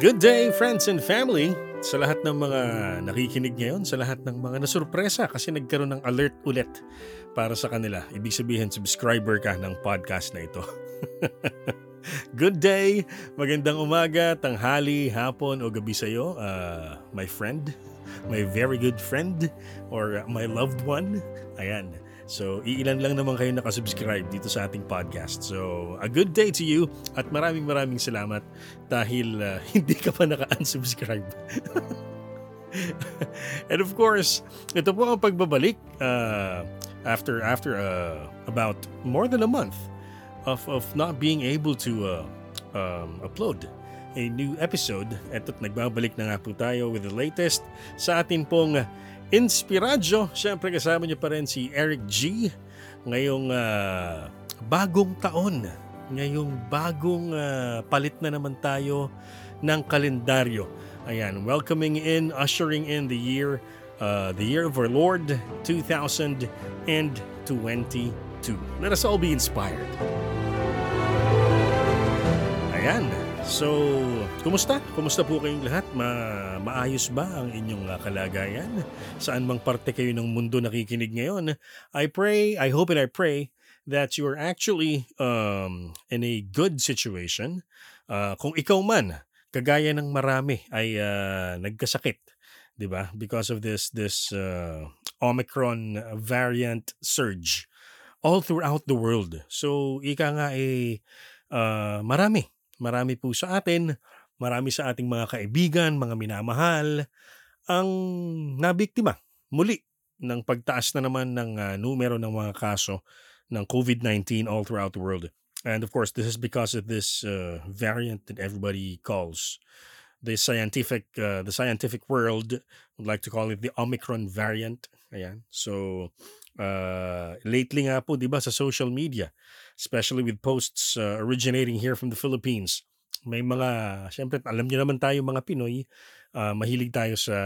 Good day, friends and family! Sa lahat ng mga nakikinig ngayon, sa lahat ng mga nasurpresa kasi nagkaroon ng alert ulit para sa kanila. Ibig sabihin, subscriber ka ng podcast na ito. Good day, magandang umaga, tanghali, hapon o gabi sa iyo, uh, my friend, my very good friend, or my loved one. Ayan. So, iilan lang naman kayo nakasubscribe dito sa ating podcast. So, a good day to you at maraming maraming salamat dahil uh, hindi ka pa naka-unsubscribe. And of course, ito po ang pagbabalik uh, after after uh, about more than a month of of not being able to uh, um, upload a new episode. Ito't nagbabalik na nga po tayo with the latest sa atin pong Inspiradyo. Siyempre kasama niyo pa rin si Eric G. Ngayong uh, bagong taon. Ngayong bagong uh, palit na naman tayo ng kalendaryo. Ayan, welcoming in, ushering in the year, uh, the year of our Lord 2022. Let us all be inspired. Ayan, So, kumusta? Kumusta po kayong lahat? Ma maayos ba ang inyong uh, kalagayan? Saan mang parte kayo ng mundo nakikinig ngayon? I pray, I hope and I pray that you are actually um, in a good situation. Uh, kung ikaw man, kagaya ng marami ay uh, nagkasakit, 'di ba? Because of this this uh, Omicron variant surge all throughout the world. So, ika nga eh uh, marami Marami po sa atin, marami sa ating mga kaibigan, mga minamahal, ang nabiktima muli ng pagtaas na naman ng uh, numero ng mga kaso ng COVID-19 all throughout the world. And of course, this is because of this uh, variant that everybody calls the scientific uh, the scientific world would like to call it the Omicron variant. Ayan. So uh, lately nga po, 'di ba, sa social media, especially with posts uh, originating here from the Philippines. May mga, syempre alam niyo naman tayo mga Pinoy, uh, mahilig tayo sa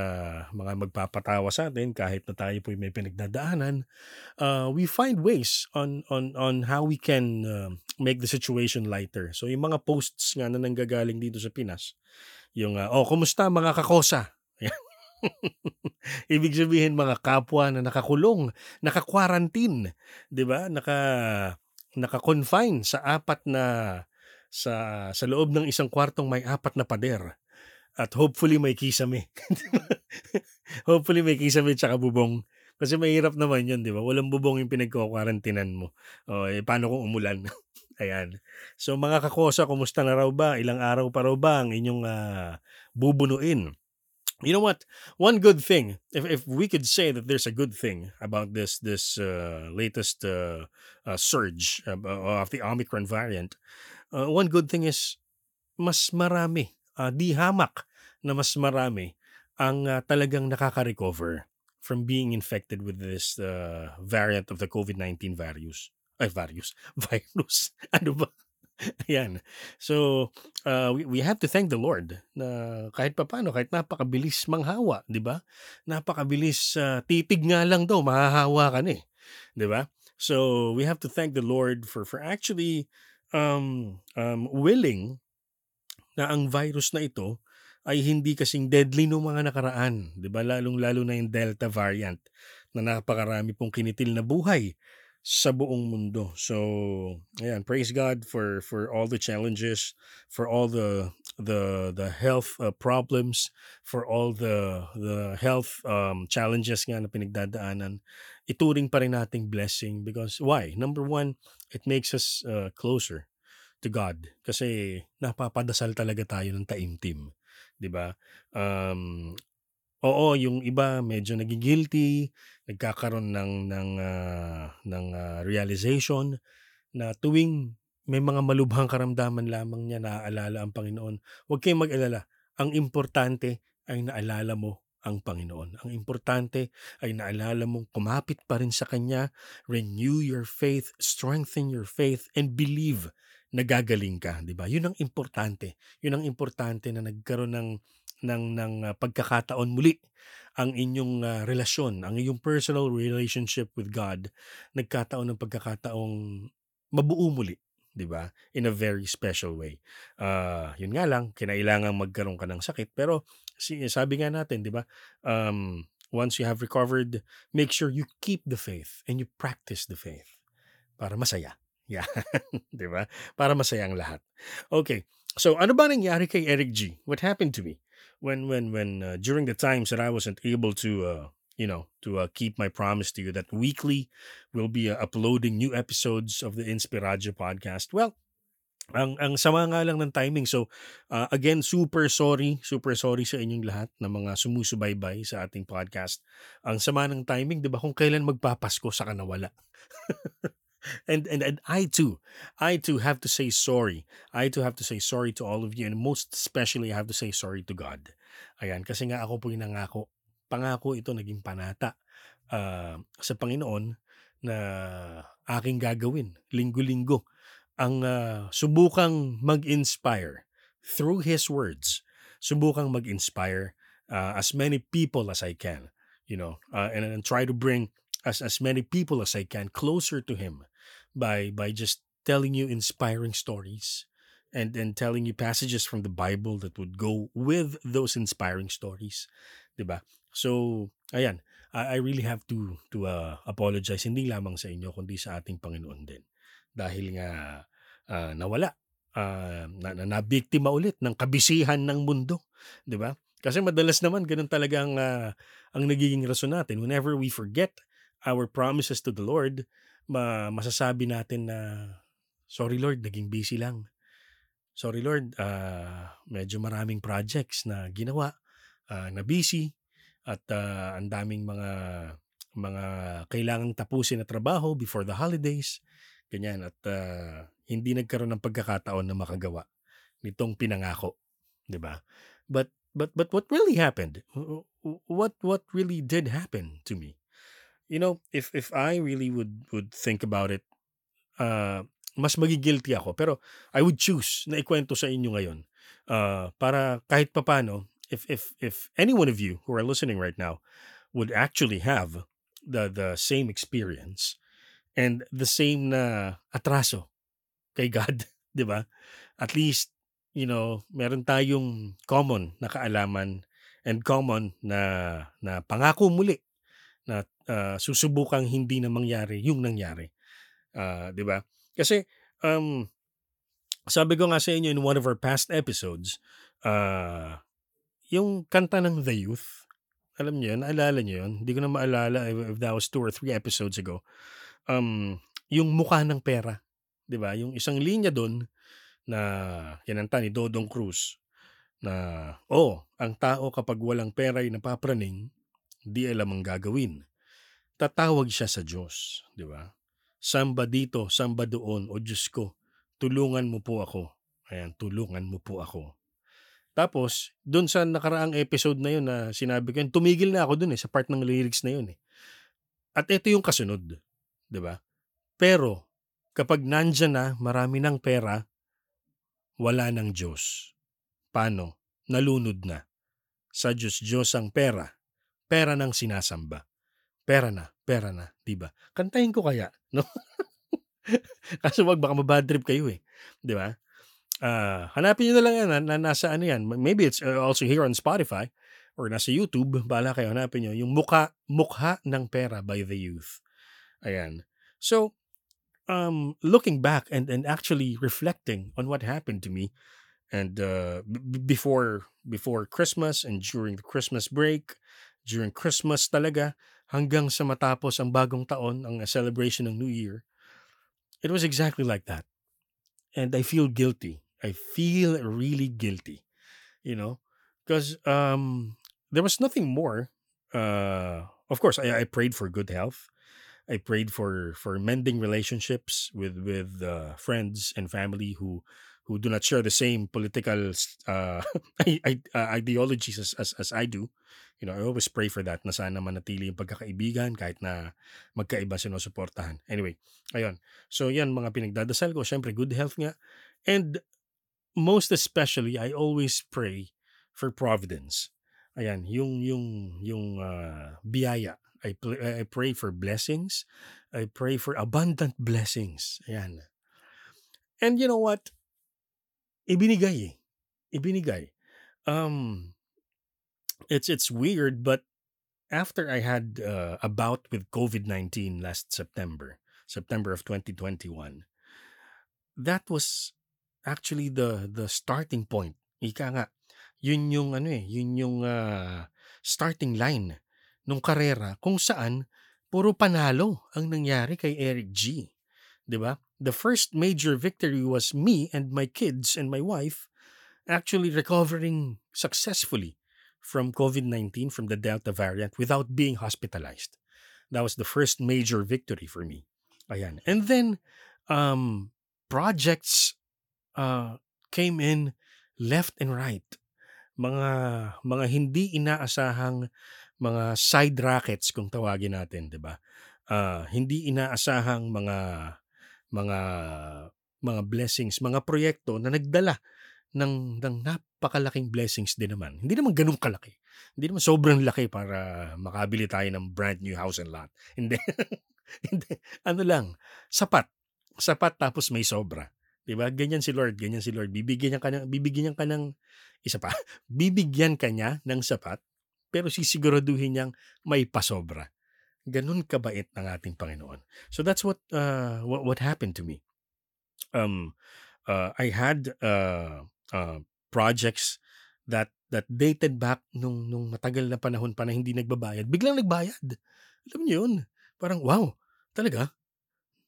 mga magpapatawa sa atin kahit na tayo po may pinagdadaanan. Uh, we find ways on on on how we can uh, make the situation lighter. So yung mga posts nga na nanggagaling dito sa Pinas, yung uh, oh, kumusta mga kakosa? Ibig sabihin mga kapwa na nakakulong, naka-quarantine, 'di ba? Naka naka-confine sa apat na sa sa loob ng isang kwartong may apat na pader. At hopefully may kisame. hopefully may kisame tsaka bubong. Kasi mahirap naman yun, di ba? Walang bubong yung pinagkukwarantinan mo. O, eh, paano kung umulan? Ayan. So mga kakosa, kumusta na raw ba? Ilang araw pa raw ba ang inyong uh, bubunuin? You know what? One good thing, if, if we could say that there's a good thing about this this uh, latest uh, uh, surge of the Omicron variant, uh, one good thing is mas marami, uh, di hamak na mas marami ang uh, talagang nakaka-recover from being infected with this uh, variant of the COVID-19 virus. Ay, virus. Virus. Ano ba? Ayan. So, uh, we, we have to thank the Lord na kahit papano, kahit napakabilis manghawa, di ba? Napakabilis, uh, titig nga lang daw, mahahawa ka na eh. Di ba? So, we have to thank the Lord for, for actually um, um, willing na ang virus na ito ay hindi kasing deadly noong mga nakaraan. Di ba? Lalong-lalo na yung Delta variant na napakarami pong kinitil na buhay sa buong mundo. So, ayan, praise God for for all the challenges, for all the the the health uh, problems, for all the the health um, challenges nga na pinagdadaanan. Ituring pa rin nating blessing because why? Number one, it makes us uh, closer to God kasi napapadasal talaga tayo ng taimtim, 'di ba? Um, Oo, yung iba medyo nagi-guilty, nagkakaroon ng ng, ah, ng, ah, realization na tuwing may mga malubhang karamdaman lamang niya naaalala ang Panginoon. Huwag kayong mag-alala, ang importante ay naalala mo ang Panginoon. Ang importante ay naalala mong kumapit pa rin sa Kanya, renew your faith, strengthen your faith, and believe na gagaling ka, 'di ba? 'Yun ang importante. 'Yun ang importante na nagkaroon ng ng ng uh, pagkakataon muli ang inyong uh, relasyon, ang iyong personal relationship with God, nagkataon ng pagkakataong mabuo muli, 'di ba? In a very special way. Uh, yun nga lang, kinailangan magkaroon ka ng sakit. Pero sabi nga natin, 'di ba? Um, once you have recovered, make sure you keep the faith and you practice the faith para masaya. Yeah. 'Di ba? Para masaya ang lahat. Okay. So ano ba nangyari kay Eric G? What happened to me when when when uh, during the times that I wasn't able to uh, you know to uh, keep my promise to you that weekly we'll be uh, uploading new episodes of the Inspiradio podcast. Well, ang ang sama nga lang ng timing. So uh, again, super sorry, super sorry sa inyong lahat na mga sumusubaybay sa ating podcast. Ang sama ng timing, 'di ba? Kung kailan magpapasko sa kanawala. and, and and I too, I too have to say sorry. I too have to say sorry to all of you and most especially I have to say sorry to God. Ayan, kasi nga ako po yung nangako. Pangako ito naging panata uh, sa Panginoon na aking gagawin linggo-linggo ang uh, subukang mag-inspire through His words. Subukang mag-inspire uh, as many people as I can, you know, uh, and, and try to bring as as many people as I can closer to Him by by just telling you inspiring stories and and telling you passages from the Bible that would go with those inspiring stories, 'di ba? So, ayan, I, I really have to to uh, apologize hindi lamang sa inyo kundi sa ating Panginoon din. Dahil nga uh, nawala uh, na, na nabiktima ulit ng kabisihan ng mundo, 'di ba? Kasi madalas naman ganun talaga ang uh, ang nagiging rason natin whenever we forget our promises to the Lord, ma masasabi natin na, "Sorry Lord, naging busy lang. Sorry Lord, uh, medyo maraming projects na ginawa, uh, na busy at uh, ang daming mga mga kailangang tapusin na trabaho before the holidays." Ganyan at uh, hindi nagkaroon ng pagkakataon na makagawa nitong pinangako, 'di ba? But but but what really happened? What what really did happen to me? You know, if if I really would would think about it, uh, mas magigilty ako. Pero I would choose na ikwento sa inyo ngayon. Uh, para kahit papano, if if if any one of you who are listening right now would actually have the the same experience and the same na atraso kay God, 'di ba? At least, you know, meron tayong common na kaalaman and common na na pangako muli na uh, susubukang hindi na mangyari yung nangyari. Uh, 'di ba? Kasi um sabi ko nga sa inyo in one of our past episodes, uh, yung kanta ng The Youth, alam niyo yun, naalala niyo yun? Hindi ko na maalala if, if that was two or three episodes ago. Um, yung mukha ng pera, 'di ba? Yung isang linya doon na kinanta ni Dodong Cruz na, oh, ang tao kapag walang pera ay napapraning, di alam ang gagawin. Tatawag siya sa Diyos, di ba? Samba dito, samba doon, o Diyos ko, tulungan mo po ako. Ayan, tulungan mo po ako. Tapos, doon sa nakaraang episode na yun na sinabi ko, tumigil na ako doon eh, sa part ng lyrics na yun eh. At ito yung kasunod, di ba? Pero, kapag nandyan na, marami ng pera, wala ng Diyos. Paano? Nalunod na. Sa Diyos, Diyos ang pera pera ng sinasamba. Pera na, pera na, 'di ba? Kantahin ko kaya, no? Kaso wag baka mabad trip kayo eh, 'di ba? Uh, hanapin niyo na lang yan na, na nasa ano yan. Maybe it's uh, also here on Spotify or nasa YouTube. Bala kayo hanapin niyo yung mukha mukha ng pera by the youth. Ayan. So, um, looking back and and actually reflecting on what happened to me and uh, b- before before Christmas and during the Christmas break during Christmas talaga hanggang sa matapos ang bagong taon, ang celebration ng New Year, it was exactly like that. And I feel guilty. I feel really guilty, you know, because um, there was nothing more. Uh, of course, I, I prayed for good health. I prayed for for mending relationships with with uh, friends and family who who do not share the same political uh, uh ideologies as, as as I do. You know, I always pray for that na sana manatili yung pagkakaibigan kahit na magkaiba sinusuportahan. Anyway, ayun. So yan mga pinagdadasal ko. Siyempre, good health nga. And most especially, I always pray for providence. Ayan, yung yung yung uh, biyaya. I, I pray for blessings. I pray for abundant blessings. Ayan. And you know what? Ibinigay eh. Ibinigay. Um, it's it's weird, but after I had uh, a bout with COVID nineteen last September, September of 2021, that was actually the the starting point. Ika nga, yun yung ano eh, yun yung uh, starting line nung karera kung saan puro panalo ang nangyari kay Eric G. 'Di ba? The first major victory was me and my kids and my wife actually recovering successfully from COVID-19 from the Delta variant without being hospitalized. That was the first major victory for me. Ayan. And then um projects uh came in left and right. Mga mga hindi inaasahang mga side rackets kung tawagin natin, 'di ba? Uh, hindi inaasahang mga mga mga blessings, mga proyekto na nagdala ng ng napakalaking blessings din naman. Hindi naman ganun kalaki. Hindi naman sobrang laki para makabili tayo ng brand new house and lot. Hindi. Hindi. Ano lang, sapat. Sapat tapos may sobra. 'Di ba? Ganyan si Lord, ganyan si Lord. Bibigyan niya ka ng bibigyan niya ka ng isa pa. Bibigyan ka niya ng sapat pero sisiguraduhin niyang may pasobra. Ganun kabait ng ating Panginoon. So that's what uh, what, what happened to me. Um uh, I had uh, uh, projects that that dated back nung nung matagal na panahon pa na hindi nagbabayad, biglang nagbayad. Alam niyo 'yun? Parang wow, talaga?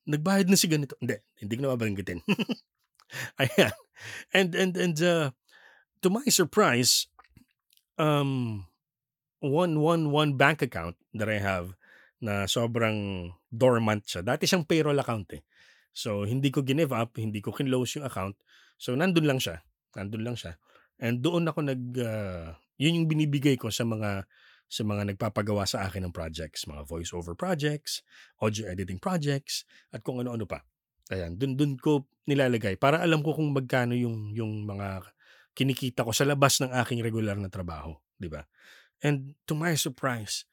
Nagbayad na si ganito. Hindi, hindi ko na babanggitin. Ayan. And and and uh, to my surprise, um one one one bank account that I have na sobrang dormant siya. Dati siyang payroll account eh. So hindi ko give up, hindi ko kinlose yung account. So nandun lang siya. Nandun lang siya. And doon ako nag uh, yun yung binibigay ko sa mga sa mga nagpapagawa sa akin ng projects, mga voice over projects, audio editing projects, at kung ano-ano pa. Ayan, dun dun ko nilalagay para alam ko kung magkano yung yung mga kinikita ko sa labas ng aking regular na trabaho, di ba? And to my surprise,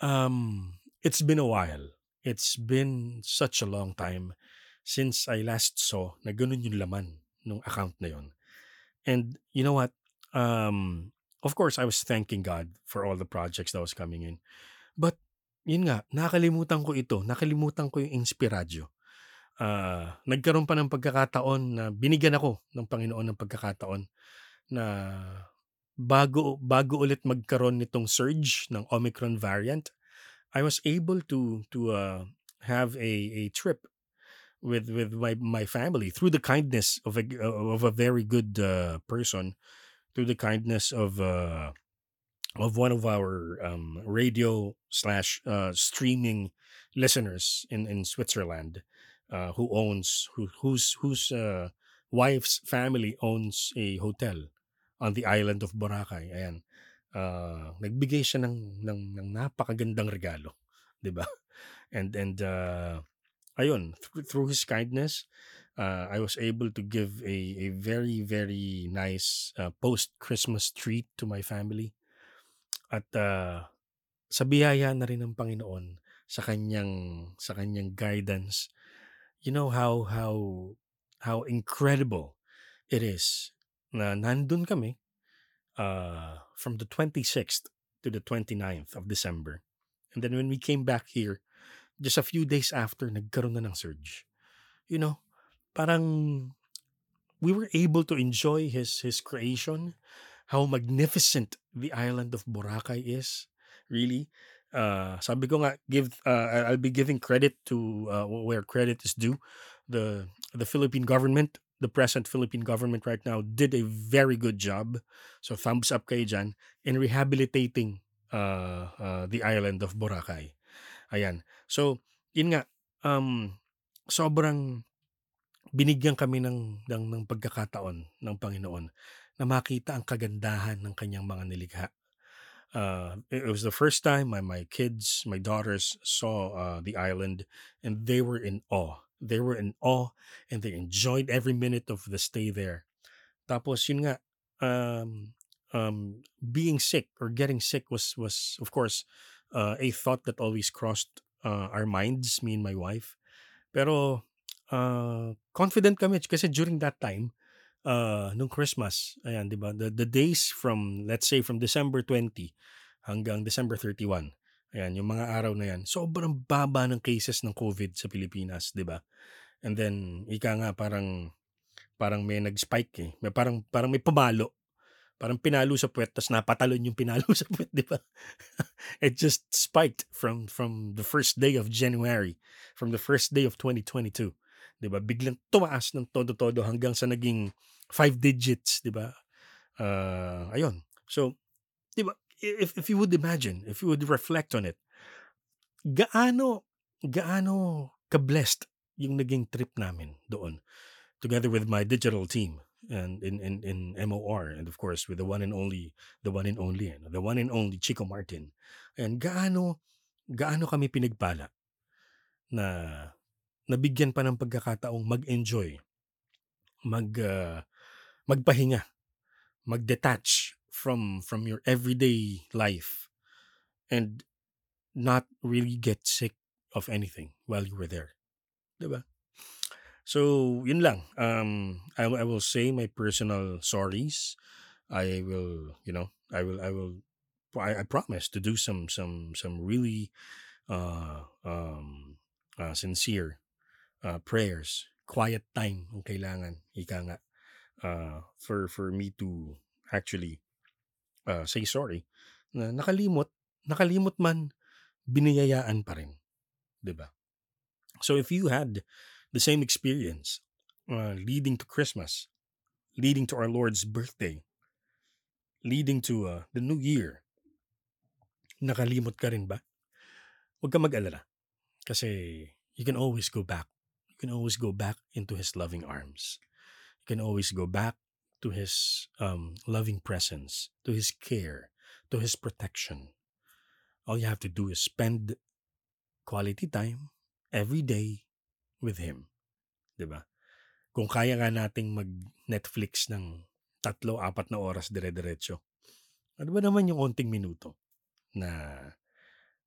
um it's been a while. It's been such a long time since I last saw na ganun yung laman ng account na yon. And you know what? Um, of course, I was thanking God for all the projects that was coming in. But, yun nga, nakalimutan ko ito. Nakalimutan ko yung inspiradyo. Uh, nagkaroon pa ng pagkakataon na binigyan ako ng Panginoon ng pagkakataon na bago bago ulit magkaroon nitong surge ng Omicron variant, I was able to to uh, have a a trip with with my my family through the kindness of a of a very good uh, person, through the kindness of uh, of one of our um, radio slash uh, streaming listeners in in Switzerland, uh, who owns who whose whose uh, wife's family owns a hotel on the island of Boracay. Ayan. Uh, nagbigay siya ng, ng, ng napakagandang regalo. 'di ba? And and uh, ayun, through, through his kindness, uh, I was able to give a, a very, very nice uh, post-Christmas treat to my family. At uh, sa biyaya na rin ng Panginoon, sa kanyang, sa kanyang guidance, you know how, how, how incredible it is na nandun kami uh, from the 26th to the 29th of December. And then when we came back here, just a few days after, nagkaroon na ng surge. You know, parang we were able to enjoy his his creation, how magnificent the island of Boracay is. Really, uh, sabi ko nga, give uh, I'll be giving credit to uh, where credit is due. The the Philippine government, the present Philippine government right now did a very good job. So thumbs up kay dyan in rehabilitating uh, uh, the island of Boracay. Ayan. So, yun nga, um, sobrang binigyan kami ng, ng, ng pagkakataon ng Panginoon na makita ang kagandahan ng kanyang mga nilikha. Uh, it was the first time my, my kids, my daughters saw uh, the island and they were in awe. They were in awe and they enjoyed every minute of the stay there. Tapos yun nga, um, um, being sick or getting sick was was of course uh, a thought that always crossed uh, our minds, me and my wife. Pero uh, confident kami kasi during that time, uh, nung Christmas, ayan, di ba? The, the days from, let's say, from December 20 hanggang December 31, ayan, yung mga araw na yan, sobrang baba ng cases ng COVID sa Pilipinas, di ba? And then, ika nga, parang, parang may nag-spike eh. May, parang, parang may pumalo. Parang pinalo sa puwet, tapos napatalon yung pinalo sa puwet, di ba? It just spiked from from the first day of January, from the first day of 2022. 'di ba? Biglang tumaas ng todo-todo hanggang sa naging five digits, 'di ba? Uh, ayun. So, 'di ba? If if you would imagine, if you would reflect on it, gaano gaano ka-blessed yung naging trip namin doon together with my digital team and in in in MOR and of course with the one and only the one and only the one and only Chico Martin. And gaano gaano kami pinagpala na nabigyan pa ng pagkakataong mag-enjoy mag uh, magpahinga mag-detach from from your everyday life and not really get sick of anything while you were there 'di ba So, yun lang. Um, I, I will say my personal sorries. I will, you know, I will, I will, I, I promise to do some, some, some really, uh, um, uh, sincere, uh, prayers. Quiet time ang kailangan, ika nga, uh, for, for me to actually, uh, say sorry. Na nakalimot, nakalimot man, biniyayaan pa rin. ba? So if you had the same experience uh, leading to Christmas, leading to our Lord's birthday, leading to uh, the new year. Nakalimot ka rin ba? Huwag ka mag-alala. Kasi you can always go back. You can always go back into His loving arms. You can always go back to His um, loving presence, to His care, to His protection. All you have to do is spend quality time every day with Him. ba? Kung kaya nga nating mag-Netflix ng tatlo, apat na oras dire-diretso. Ano ba naman yung onting minuto na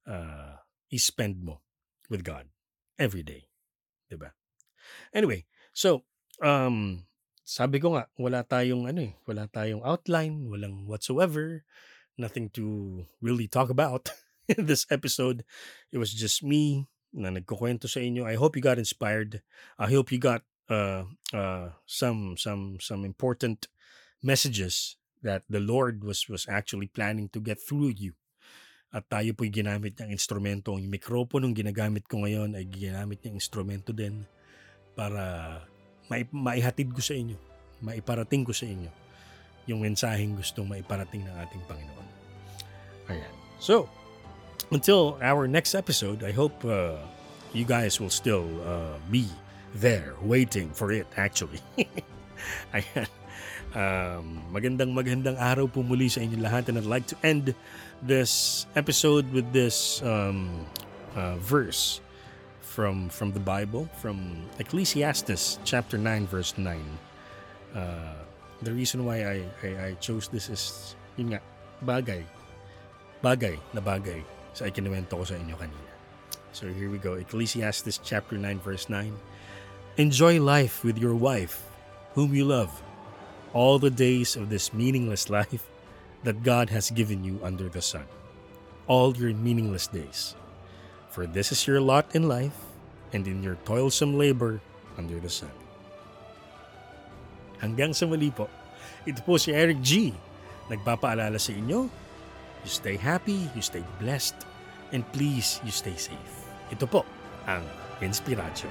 uh, i-spend mo with God every day? ba? Anyway, so um sabi ko nga wala tayong ano eh, wala tayong outline, walang whatsoever, nothing to really talk about in this episode. It was just me na nagkukwento sa inyo. I hope you got inspired. I hope you got uh, uh, some some some important messages that the Lord was was actually planning to get through you. At tayo po'y ginamit ng instrumento. Yung mikroponong ginagamit ko ngayon ay ginamit ng instrumento din para mai- maihatid ko sa inyo, maiparating ko sa inyo yung mensaheng gustong maiparating ng ating Panginoon. Ayan. So, until our next episode, I hope uh, you guys will still uh, be there waiting for it actually. Ayan. Um, magandang magandang araw po muli sa inyo lahat and I'd like to end this episode with this um, uh, verse from from the Bible from Ecclesiastes chapter 9 verse 9. Uh, the reason why I, I, I chose this is yun nga, bagay. Bagay na bagay sa ikinuwento ko sa inyo kanina. So here we go. Ecclesiastes chapter 9 verse 9. Enjoy life with your wife, whom you love, all the days of this meaningless life that God has given you under the sun. All your meaningless days. For this is your lot in life and in your toilsome labor under the sun. Hanggang sa muli po, ito po si Eric G. Nagpapaalala sa inyo You stay happy, you stay blessed, and please, you stay safe. Ito po ang Inspiradyo.